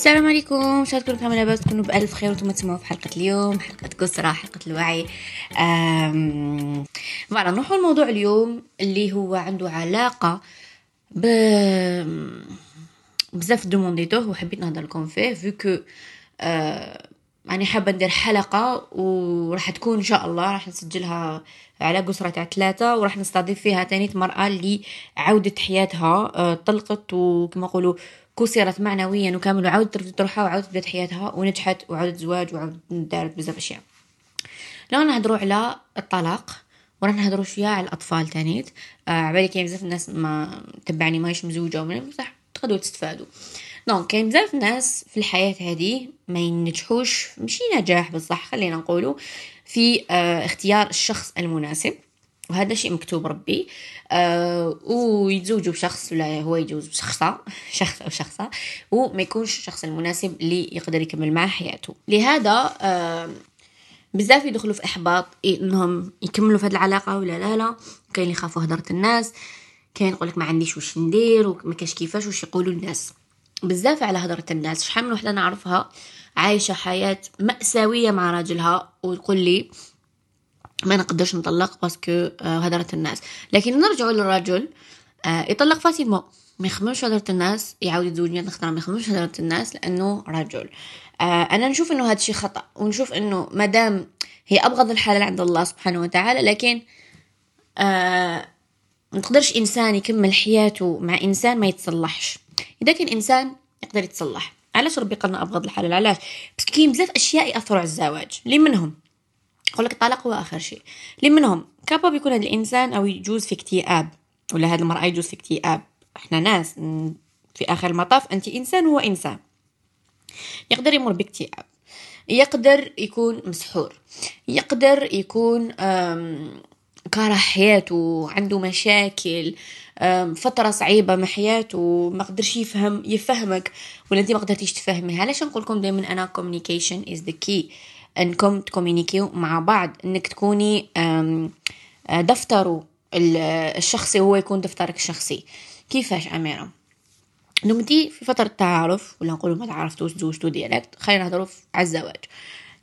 السلام عليكم. شاد كلكم تكونوا لاباس تكونوا بألف خير وأنتم تسمعوا في حلقة اليوم. حلقة قسرة حلقة الوعي. voilà نروحوا الموضوع اليوم اللي هو عنده علاقة ب بزاف دومونديتوه وحبيت نهضر لكم فيه vu que آه حابة ندير حلقة وراح تكون إن شاء الله راح نسجلها على قسرة تاع ثلاثة وراح نستضيف فيها تاني مرأة اللي عودت حياتها آه طلقت وكما نقولوا كسرت معنويا وكامل وعاودت ترفد روحها وعاودت بدات حياتها ونجحت وعاودت زواج وعاودت دارت بزاف أشياء. لو نهضروا على الطلاق وراح نهضروا شوية على الأطفال تانيت آه عبالي كاين بزاف الناس ما تبعني ماهيش مزوجة ومن بصح تقدروا تستفادوا. دونك كاين بزاف ناس في الحياة هذه ما ينجحوش مشي نجاح بصح خلينا نقولوا في آه اختيار الشخص المناسب. وهذا شيء مكتوب ربي. آه ويتزوجوا بشخص ولا هو يتزوج بشخصة شخص أو شخصة وما يكونش الشخص المناسب اللي يقدر يكمل معه حياته. لهذا آه بزاف يدخلوا في إحباط إنهم يكملوا في هذه العلاقة ولا لا لا. كاين اللي يخافوا هدرة الناس كاين يقولك ما عنديش وش ندير وما كاش كيفاش وش يقولوا الناس. بزاف على هدرة الناس. شحال من وحدة نعرفها عايشة حياة مأساوية مع راجلها ويقول لي ما نقدرش نطلق parce que آه هدرت الناس. لكن نرجعوا للرجل آه يطلق facilement ما يخممش هدرة الناس يعاود يتزوج نختار ما يخممش هدرة الناس لأنه رجل. آه أنا نشوف إنه هذا الشيء خطأ ونشوف إنه مادام هي أبغض الحلال عند الله سبحانه وتعالى لكن آه نقدرش إنسان يكمل حياته مع إنسان ما يتصلحش. إذا كان إنسان يقدر يتصلح. علاش ربي قالنا أبغض الحلال علاش؟ بس كاين بزاف أشياء يأثروا على الزواج لي منهم يقول لك الطلاق هو آخر شيء. اللي منهم؟ كابا بيكون هذا الإنسان أو يجوز في اكتئاب ولا هذه المرأة يجوز في اكتئاب إحنا ناس في آخر المطاف أنت إنسان هو إنسان. يقدر يمر باكتئاب يقدر يكون مسحور. يقدر يكون كاره حياته عنده مشاكل فترة صعيبة مع حياته ما قدرش يفهم يفهمك ولا أنت ما قدرتيش تفهمي علاش نقول لكم دائما أنا communication is the key انكم تكومينيكيو مع بعض إنك تكوني دفتر الشخصي هو يكون دفترك الشخصي. كيفاش أميرة؟ انتي في فترة تعارف ولا نقولوا ما تعرفتوش تزوجتو ديالك خلينا نهضروا على الزواج.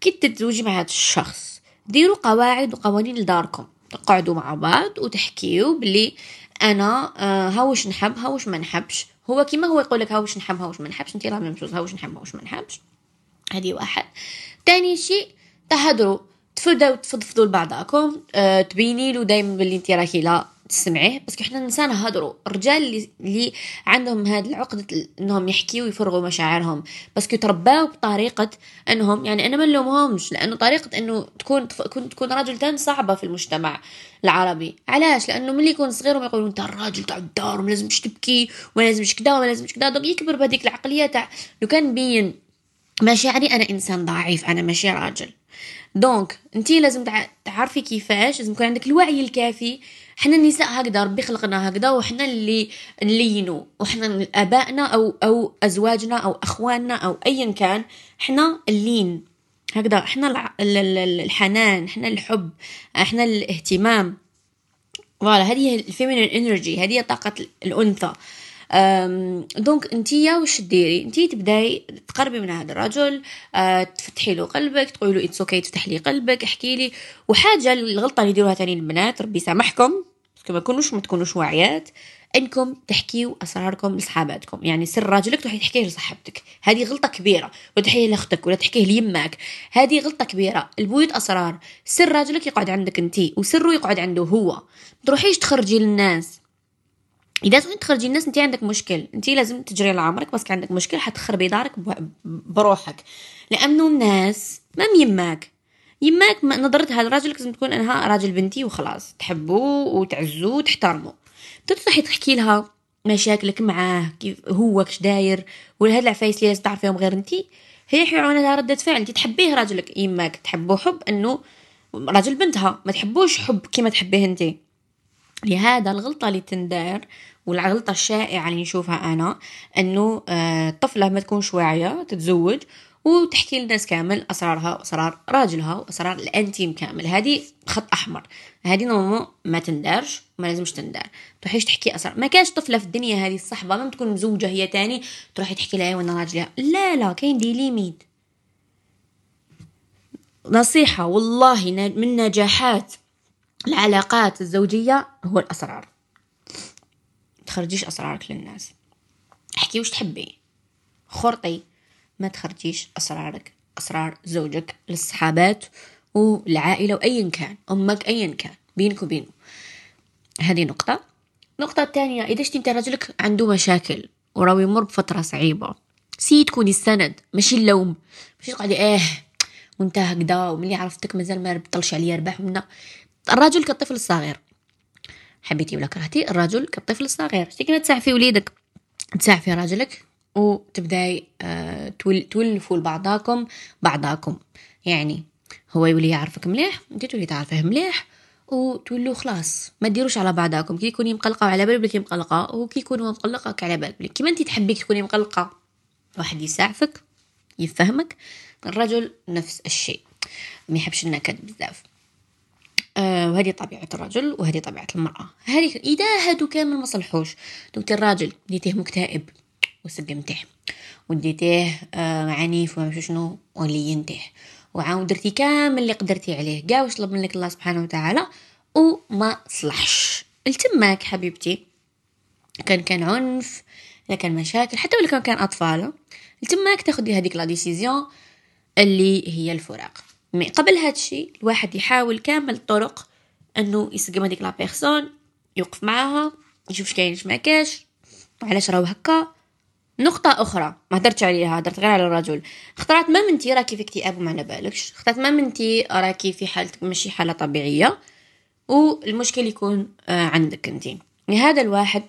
كي تتزوجي مع هذا الشخص ديروا قواعد وقوانين لداركم. تقعدوا مع بعض وتحكيو بلي أنا آه هاوش نحب هاوش ما نحبش. هو كيما هو يقول لك هاوش نحب هاوش ما نحبش. انت راه ممسوس هاوش نحب هاوش ما نحبش. هذه واحد. تاني شيء تهدروا. تفدوا تفضفضوا لبعضاكم. أه تبيني له دائما باللي انت راكي لا تسمعيه. بس إحنا النساء نهضروا الرجال اللي, اللي عندهم هذه العقدة إنهم يحكيوا ويفرغوا مشاعرهم. بس ترباو بطريقة إنهم يعني أنا ما نلومهمش لأنه طريقة إنه تكون تكون تكون راجل تان صعبة في المجتمع العربي. علاش؟ لأنه ملي يكون صغير يقولوا انت الراجل تاع الدار وما لازمش تبكي وما لازمش كذا وما لازمش كذا. دوك يكبر بهذيك العقلية تاع لو كان بين مشاعري أنا إنسان ضعيف أنا ماشي راجل donc أنتي لازم تعرفي كيفاش لازم يكون عندك الوعي الكافي. حنا النساء هكذا ربي خلقنا هكذا وحنا اللي نلينو. وحنا آبائنا أو أو أزواجنا أو أخواننا أو ايا كان حنا اللين. هكذا حنا الحنان حنا الحب حنا الاهتمام. voilà هذه ال feminine energy هذه طاقة الأنثى. donc انتيا واش ديري؟ انتي تبداي تقربي من هذا الرجل أه تفتحي له قلبك تقولي له it's okay تفتح لي قلبك احكي لي. وحاجة الغلطة اللي يديروها تاني البنات ربي يسامحكم ما تكونوش ما تكونوش واعيات انكم تحكيو أسراركم لصحاباتكم. يعني سر راجلك تروحي تحكيه لصاحبتك. هذه غلطة كبيرة. ولا تحكيه لأختك ولا تحكيه ليماك هذه غلطة كبيرة. البيوت أسرار. سر راجلك يقعد عندك انتي وسره يقعد عنده هو. ما تروحيش تخرجي للناس. إذا تبغي تخرجي الناس انت عندك مشكل. انت لازم تجري على عمرك بس عندك مشكل حتخربي دارك بروحك. لأنه الناس ما يماك يماك نظرتها لراجلك لازم تكون أنها راجل بنتي وخلاص. تحبوه وتعزوه وتحترموه تروحي تحكي لها مشاكلك معاه كيف هو كش داير؟ ولا هاد العفايس اللي لازم تعرفيهم غير انت هي حيعون لها ردة فعل. انت تحبيه راجلك. يماك. تحبوه حب أنه راجل بنتها. ما تحبوش حب كيما تحبيه انت لهذا الغلطة اللي تندار والغلطة الشائعة اللي نشوفها أنا أنه آه، الطفلة ما تكونش واعية تتزوج وتحكي للناس كامل أسرارها وأسرار راجلها وأسرار ال intime كامل. هذه خط أحمر. هذه normalement ما تندارش ما لازمش تندار. تروحيش تحكي أسرار. ما كاش طفلة في الدنيا هذه الصحبة ما تكون مزوجة هي تاني تروحي تحكي لها وأنا راجلها. لا لا كاين des limites. نصيحة والله من نجاحات العلاقات الزوجية هو الأسرار. تخرجيش أسرارك للناس. احكي وش تحبي. خرطي ما تخرجيش أسرارك. أسرار زوجك للصحابات والعائلة وأيا كان أمك أيا كان بينك وبينه. هذه نقطة. النقطة الثانية إذا شتي أنت رجلك عنده مشاكل وراوي يمر بفترة صعيبة essaie تكوني السند ماشي اللوم. ماشي تقعدي آه وانت هكذا وملي عرفتك مازال ما بطلش عليا ربح منا. الرجل كالطفل الصغير. حبيتي ولا كرهتي؟ الرجل كالطفل الصغير. شتي كيما تساعفي وليدك. تساعفي راجلك وتبداي آه تولفوا لبعضاكم بعضاكم. يعني هو يولي يعرفك مليح انت تولي تعرفه مليح وتولوا خلاص. ما ديروش على بعضاكم. كي تكوني مقلقه على بالك بلي مقلقه وكي يكون هو مقلقك على بالك بلي كيما انت تحبي تكوني مقلقة. واحد يساعفك يفهمك. الرجل نفس الشيء. ما يحبش النكد بزاف. آه وهذه طبيعة الرجل وهذه طبيعة المرأة. هذه إذا هادو كامل ما صلحوش. دوك الراجل ديتيه مكتئب وسقمته وديتيه آه عنيف وما شنو ولينته وعاود درتي كامل اللي قدرتي عليه. كاع واش طلب منك الله سبحانه وتعالى وما صلحش. التماك حبيبتي. كان كان عنف إذا كان مشاكل حتى ولا كان كان أطفال. التماك تاخدي هذيك la décision اللي هي الفراق. mais قبل هذا الشيء الواحد يحاول كامل الطرق إنه يسقم هذيك la personne يوقف معاها يشوف كاين ما كاش وعلاش راهو هكا؟ نقطة أخرى ما هدرتش عليها هدرت غير على الرجل. خطرات ما منتي راكي في اكتئاب وما على بالكش خطرات ما منتي راكي في حالتك ماشي حالة طبيعية والمشكل يكون آه، عندك يعني هذا الواحد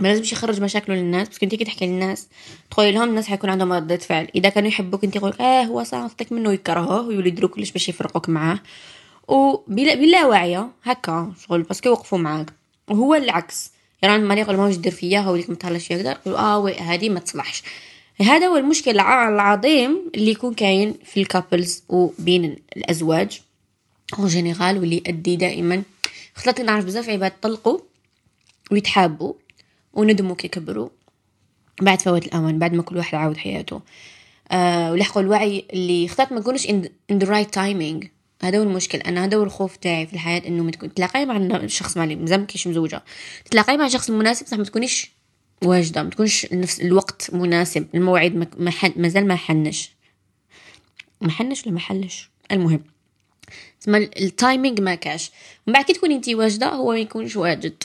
ما لازمش يخرج مشاكله للناس parce que انتي كي تحكي للناس تقولي لهم الناس حيكون عندهم ردة فعل. إذا كانوا يحبوك أنت يقولك آه هو صافطك منه يكرهوه ويولي يديروا كلش باش يفرقوك معاه. وبلا بلا واعيه هكا شغل parce que يوقفوا معاك. وهو العكس. يعني ما يقول ما دير فيا هو اللي متهلاش يقدر آه oui هذه ما تصلحش. هذا هو المشكل العظيم اللي يكون كاين في ال couples وبين الأزواج en général واللي يؤدي دائما خلطت نعرف بزاف عباد طلقوا ويتحابوا. وندموا كي كبروا. بعد فوات الأوان بعد ما كل واحد عاود حياته. آه ولحقوا الوعي اللي اخترت ما نكونش in, the right timing. هذا هو المشكل. أنا هذا هو الخوف تاعي في الحياة إنه متكون تلاقي مع الشخص مع مزال كيش مزوجة. تلاقي مع شخص مناسب صح ما تكونيش واجدة ما تكونش نفس الوقت مناسب. الموعد ما مازال ما حنش. ما حنش ولا ما حلش؟ المهم. تسمى ال timing ما كاش. من بعد كي تكوني انت واجدة هو ما يكونش واجد.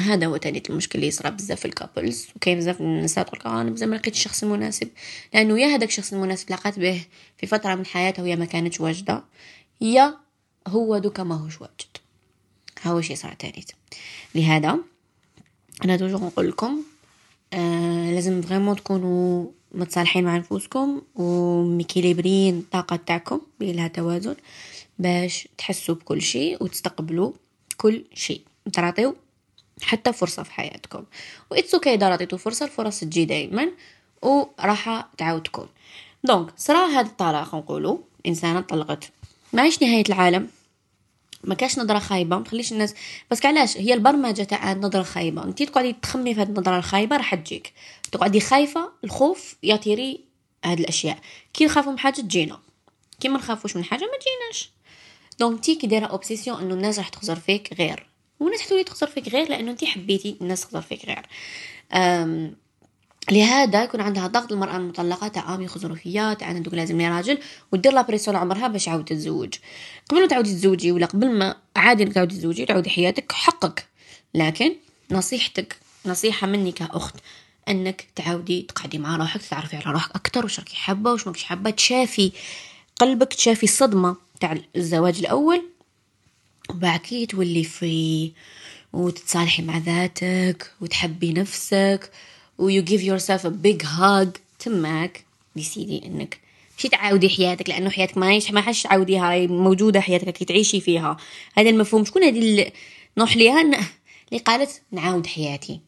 هذا هو تالت المشكل اللي يصرى بزاف في ال couples وكاين بزاف النساء تقول أنا بزاف ما لقيت الشخص المناسب لأنه يا هذاك الشخص المناسب لقات به في فترة من حياته وهي ما كانتش واجدة يا هو دوكا ما هوش واجد. ها هو شي صار تالت لهذا أنا toujours نقول لكم آه لازم vraiment تكونوا متصالحين مع نفوسكم وم équilibré ين الطاقة تاعكم بين لها توازن باش تحسوا بكل شيء وتستقبلوا كل شيء. تعطيو حتى فرصة في حياتكم. و it's okay إذا عطيتو فرصة الفرص تجي دايما وراح تعاود تكون donc صرا هاد الطلاق نقولو إنسانة طلقت. ماهيش نهاية العالم. ما كاش نظرة خايبة ما تخليش الناس بس علاش؟ هي البرمجة تاع نظرة خايبة. أنتي تقعدي تخمي في هاد النظرة الخايبة راح تجيك. تقعدي خايفة الخوف ي attirer هاد الأشياء. كي نخافو من حاجة تجينا. كي ما نخافوش من حاجة ما تجيناش. donc نتي كي دايرة obsession إنه الناس راح تخزر فيك غير. والناس حتولي تخزر فيك غير لأنه انت حبيتي الناس تخزر فيك غير. لهذا يكون عندها ضغط المرأة المطلقة تاع عام يخزروا فيا تاع أنا دوك لازم لي راجل ودير la pression عمرها باش عاود تتزوج. قبل ما تعاودي تزوجي ولا قبل ما عادي تعاودي تزوجي تعاودي حياتك حقك. لكن نصيحتك نصيحة مني كأخت أنك تعاودي تقعدي مع روحك تعرفي على روحك أكثر وش راكي حابة وش ماكش حابة تشافي قلبك تشافي الصدمة تاع الزواج الأول وبعد كي تولي free وتتصالحي مع ذاتك وتحبي نفسك و you give yourself a big hug تماك. ديسيدي إنك مشي تعاودي حياتك لأنه حياتك ما ما حش تعاوديها موجودة حياتك كي تعيشي فيها. هذا المفهوم. شكون هذه نوح ليها؟ اللي قالت نعاود حياتي.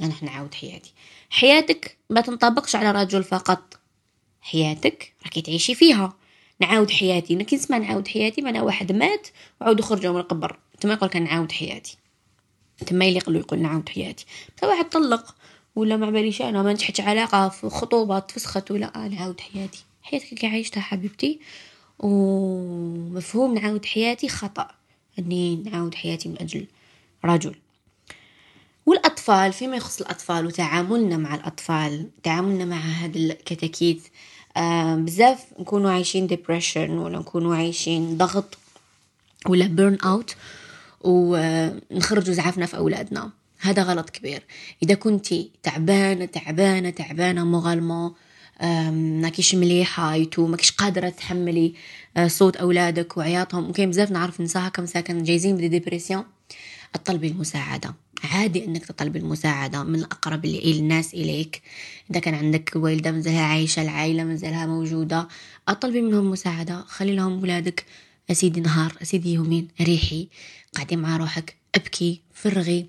أنا نعاود حياتي. حياتك ما تنطبقش على رجل فقط. حياتك راكي تعيشي فيها. نعاود حياتي. أنا كي نسمع نعاود حياتي معناها واحد مات وعاود خرجوا من القبر تما يقول كان نعاود حياتي. تما إللي يقولوا يقول نعاود حياتي. تا واحد طلق ولا ما باليش أنا ما نجحتش علاقة في خطوبه تفسخت ولا آه نعاود حياتي. حياتك كي عايشتها حبيبتي. ومفهوم نعاود حياتي خطأ. إني نعاود حياتي من أجل رجل. والأطفال فيما يخص الأطفال وتعاملنا مع الأطفال تعاملنا مع هذا الكتاكيت بزاف نكونوا عايشين depression ولا نكونوا عايشين ضغط ولا burn out ونخرجوا زعفنا في أولادنا. هذا غلط كبير. إذا كنتي تعبانة تعبانة تعبانة مغالمة ماكيش مليحة يتو ماكيش قادرة تحملي آه، صوت أولادك وعياطهم. ممكن بزاف نعرف نساها كم ساكن جايزين بديبرسيون اطلبي المساعدة. عادي إنك تطلبي المساعدة من الاقرب الناس إليك. إذا كان عندك والدة مازالها عايشة العائلة مازالها موجودة اطلبي منهم مساعدة. خلي لهم ولادك. أسيدي نهار أسيدي يومين. ريحي. قعدي مع روحك. أبكي. فرغي.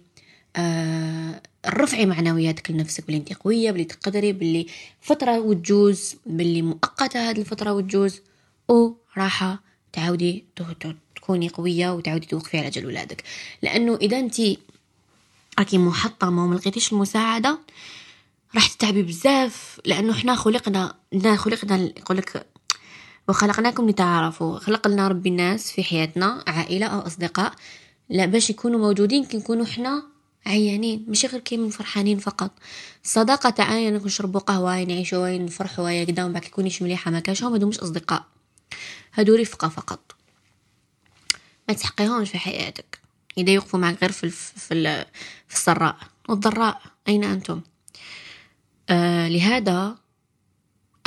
آه رفعي معنوياتك لنفسك بلي انت قوية بلي تقدري بلي فترة وتجوز بلي مؤقتة هذه الفترة وتجوز. وراحة. تعاودي تكوني قوية وتعاودي توقفي على جل ولادك. لأنه إذا أنت راكي محطمة وما لقيتيش المساعدة راح تتعبي بزاف لأنه إحنا خلقنا خلقنا يقولك وخلقناكم لتعارفوا خلق لنا ربي الناس في حياتنا عائلة أو أصدقاء لا باش يكونوا موجودين كي نكونوا إحنا عيانين مش غير كي من فرحانين فقط. الصداقة تاعي نشربوا قهوة نعيشوا وين نفرحوا كدا ومن بعد كيكونيش مليحة ما كاش هما مش أصدقاء. هادو رفقة فقط. ما تحقيهمش في حياتك. إذا يوقفوا معك غير في. في. في السراء والضراء أين أنتم آه لهذا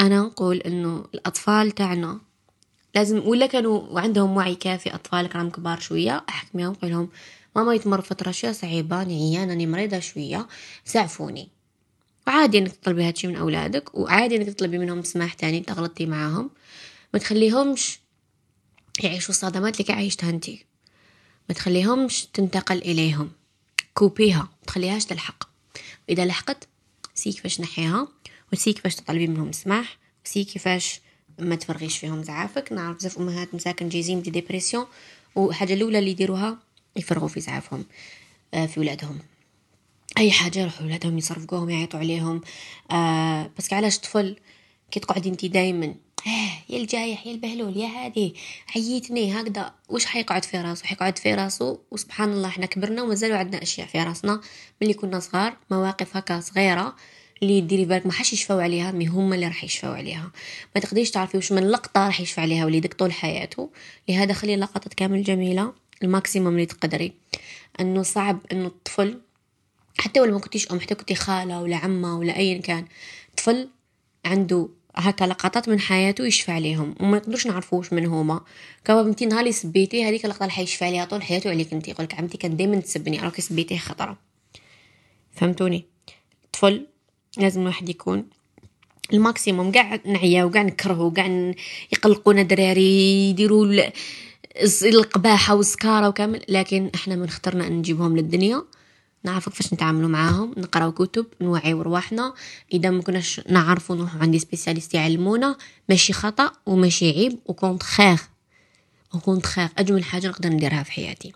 أنا نقول إنه الأطفال تاعنا لازم ولا كانوا عندهم وعي كافي أطفالك راهم كبار شوية أحكميهم قول لهم ماما يتمر فترة شوية صعيبة عيانة أني مريضة شوية سعفوني وعادي إنك تطلبي هادشي من أولادك وعادي إنك تطلبي منهم سماح تاني تغلطي معاهم ما تخليهمش يعيشوا الصدمات اللي عايشتها أنتي ما تخليهمش تنتقل إليهم. coupé يها تخليهاش تلحق. واذا لحقت essaie كيفاش نحيها و essaie كيفاش تطلبي منهم سماح و essaie كيفاش ما تفرغيش فيهم زعافك. نعرف بزاف أمهات مساكن جايزين ب des dépressions وحاجة الأولى اللي يديروها يفرغوا في زعافهم آه، في ولادهم. أي حاجة يروحوا ولادهم يصرفقوهم يعيطوا عليهم آه بس علاش طفل؟ كي تقعدي انت دايما. آه يا الجايح يا البهلول يا هادي. عيتني هكذا. واش حيقعد في راسو؟ حيقعد في راسو وسبحان الله إحنا كبرنا ومازالوا عندنا أشياء في راسنا. ملي كنا صغار مواقف هكا صغيرة اللي ديري بالك ما حش يشفاو عليها mais هما اللي راح يشفاو عليها. ما تقدريش تعرفي واش من لقطة راح يشفى عليها وليدك طول حياته. لهذا خلي لقطات كامل جميلة ال maximum اللي تقدري. إنه صعب إنه الطفل حتى ولا ما كنتيش أم حتى كنتي خالة ولا عمة ولا ايا كان طفل عنده هكا لقطات من حياته يشفى عليهم وما نقدروش نعرفوش من هما. كما بنتي نهار سبيتي هذيك اللقطة اللي حيشفى عليها طول حياته عليك انت يقولك عمتي كانت دائما تسبني راكي سبيتيه خطرة. فهمتوني؟ الطفل لازم الواحد يكون ال maximum. قاع نعيا وقاع نكرهو وقاع يقلقونا دراري يديروا القباحة والسكارة وكامل. لكن إحنا من اخترنا أن نجيبهم للدنيا. نعرفوا كيفاش نتعاملوا معاهم نقراو كتب نوعيو رواحنا. إذا ما كناش نعرفوا نروحوا عندي spécialiste يعلمونا ماشي خطأ وماشي عيب وكونتخير وكونتخير أجمل حاجة نقدر نديرها في حياتي.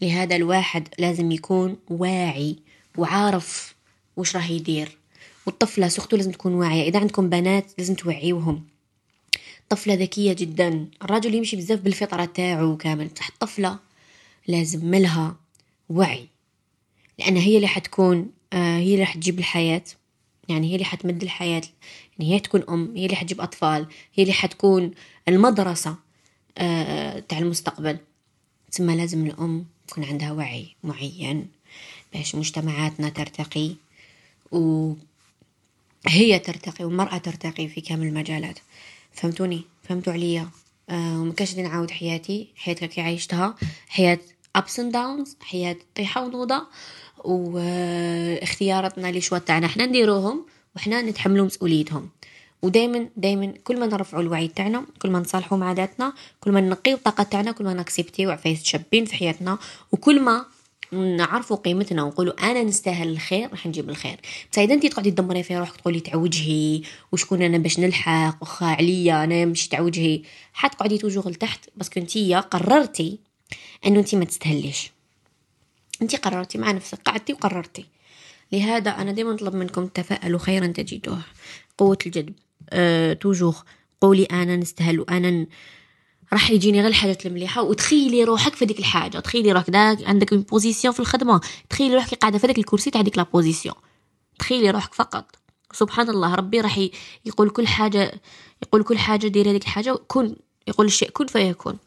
لهذا الواحد لازم يكون واعي وعارف وش راه يدير. والطفلة surtout لازم تكون واعية. إذا عندكم بنات لازم توعيوهم. طفلة ذكية جدا. الرجل يمشي بزاف بالفطرة تاعو كامل. بصح الطفلة لازم ملها وعي. لأن هي اللي حتكون آه، هي اللي حتجيب الحياة. يعني هي اللي حتمد الحياة. يعني هي تكون أم هي اللي حتجيب أطفال هي اللي حتكون المدرسة آه، تاع المستقبل. ثم لازم الأم يكون عندها وعي معين باش مجتمعاتنا ترتقي وهي ترتقي والمرأة ترتقي في كامل المجالات. فهمتوني؟ فهمتوا عليا؟ آه ومكاش نعاود حياتي حياتك كي عايشتها حياة ups and downs حياة طيحة ونوضة. واختياراتنا شو تاعنا. إحنا نديروهم وحنا نتحملوا مسؤوليتهم. ودائما دائما كل ما نرفعوا الوعي تاعنا كل ما نصالحوا مع ذاتنا كل ما نقيو الطاقة تاعنا كل ما نكسبتيو عفايس شابين في حياتنا. وكل ما نعرفوا قيمتنا ونقولوا أنا نستاهل الخير راح نجيب الخير. بس إذا انت تقعدي تدمري في روحك تقولي تعوجهي وشكون أنا باش نلحق وخا عليا أنا مش تعوجهي. حتقعدي toujours لتحت parce que انتي قررتي إنه انت ما تستهليش انت قررتي مع نفسك قعدتي وقررتي. لهذا أنا دائما نطلب منكم تفائلوا خيرا تجدوه. قوة الجذب. أه toujours قولي أنا نستاهل وأنا. راح يجيني غير الحاجات المليحة. وتخيلي روحك في ديك الحاجة. تخيلي روحك داك عندك position في الخدمة. تخيلي روحك قاعدة في داك الكرسي تاع ديك la position تخيلي روحك فقط. سبحان الله ربي راح يقول كل حاجة يقول كل حاجة ديري هذيك الحاجة كن يقول الشيء كن فيكون.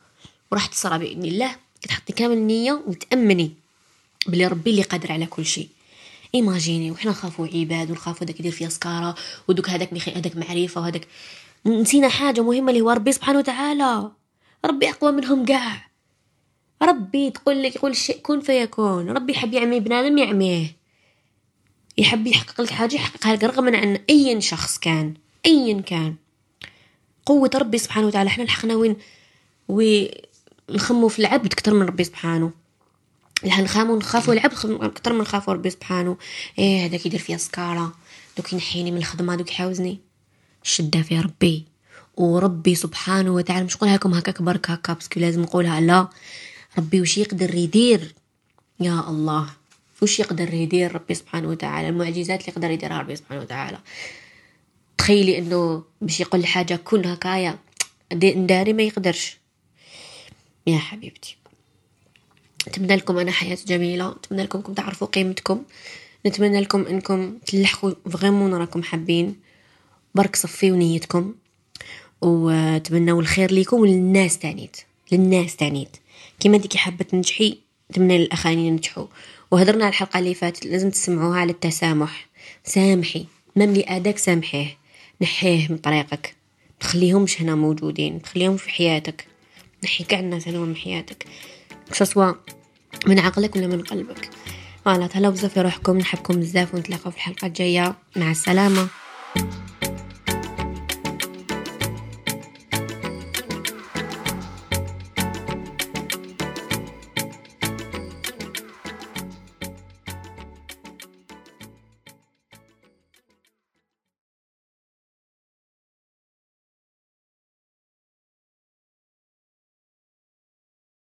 وراح تصرى بإذن الله. تحطي كامل النية وتأمني. بلي ربي اللي قادر على كل شيء. ايماجيني وحنا نخافوا عباد ونخافوا داك يدير فيها سكارة ودوك هذاك هذاك معرفة وهذاك نسينا حاجة مهمة اللي هو ربي سبحانه وتعالى. ربي أقوى منهم كاع ربي تقول لك يقول الشيء كن فيكون. ربي يحب يعمي بنادم يعميه. يحب يحقق لك حاجة يحققها لك رغم عن اي شخص كان ايا كان. قوة ربي سبحانه وتعالى إحنا لحقنا وين؟ ونخمو في العبد أكثر من ربي سبحانه. نخامو نخافو العبد أكثر من نخافو ربي سبحانه. إيه هذاك يدير فيها سكارة. دوك ينحيني من الخدمة دوك يحاوزني. شدة في ربي. وربي سبحانه وتعالى مش نقولها لكم هكاك برك هكا parce que لازم نقولها. لا. ربي وش يقدر يدير؟ يا الله. وش يقدر يدير ربي سبحانه وتعالى؟ المعجزات اللي يقدر يديرها ربي سبحانه وتعالى. تخيلي إنه باش يقول حاجة كون هكايا نداري ما يقدرش. يا حبيبتي. نتمنى لكم أنا حياة جميلة. نتمنى لكم أنكم تعرفوا قيمتكم. نتمنى لكم أنكم تلحقوا فغيمون راكم حابين. برك صفيو نيتكم وتمنوا الخير ليكم وللناس تانيت للناس تانيت كيما ديكي حابة تنجحي نتمنى للأخرين ينجحوا. على الحلقة اللي فاتت لازم تسمعوها على التسامح. سامحي. مملي اداك سامحيه. نحيه من طريقك. تخليهمش هنا موجودين. تخليهم في حياتك. نحي كاع الناس هنا من حياتك. سواء من عقلك ولا من قلبك؟ فوالا تهلاو بزاف في روحكم نحبكم بزاف ونتلاقاو في الحلقة الجاية. مع السلامة.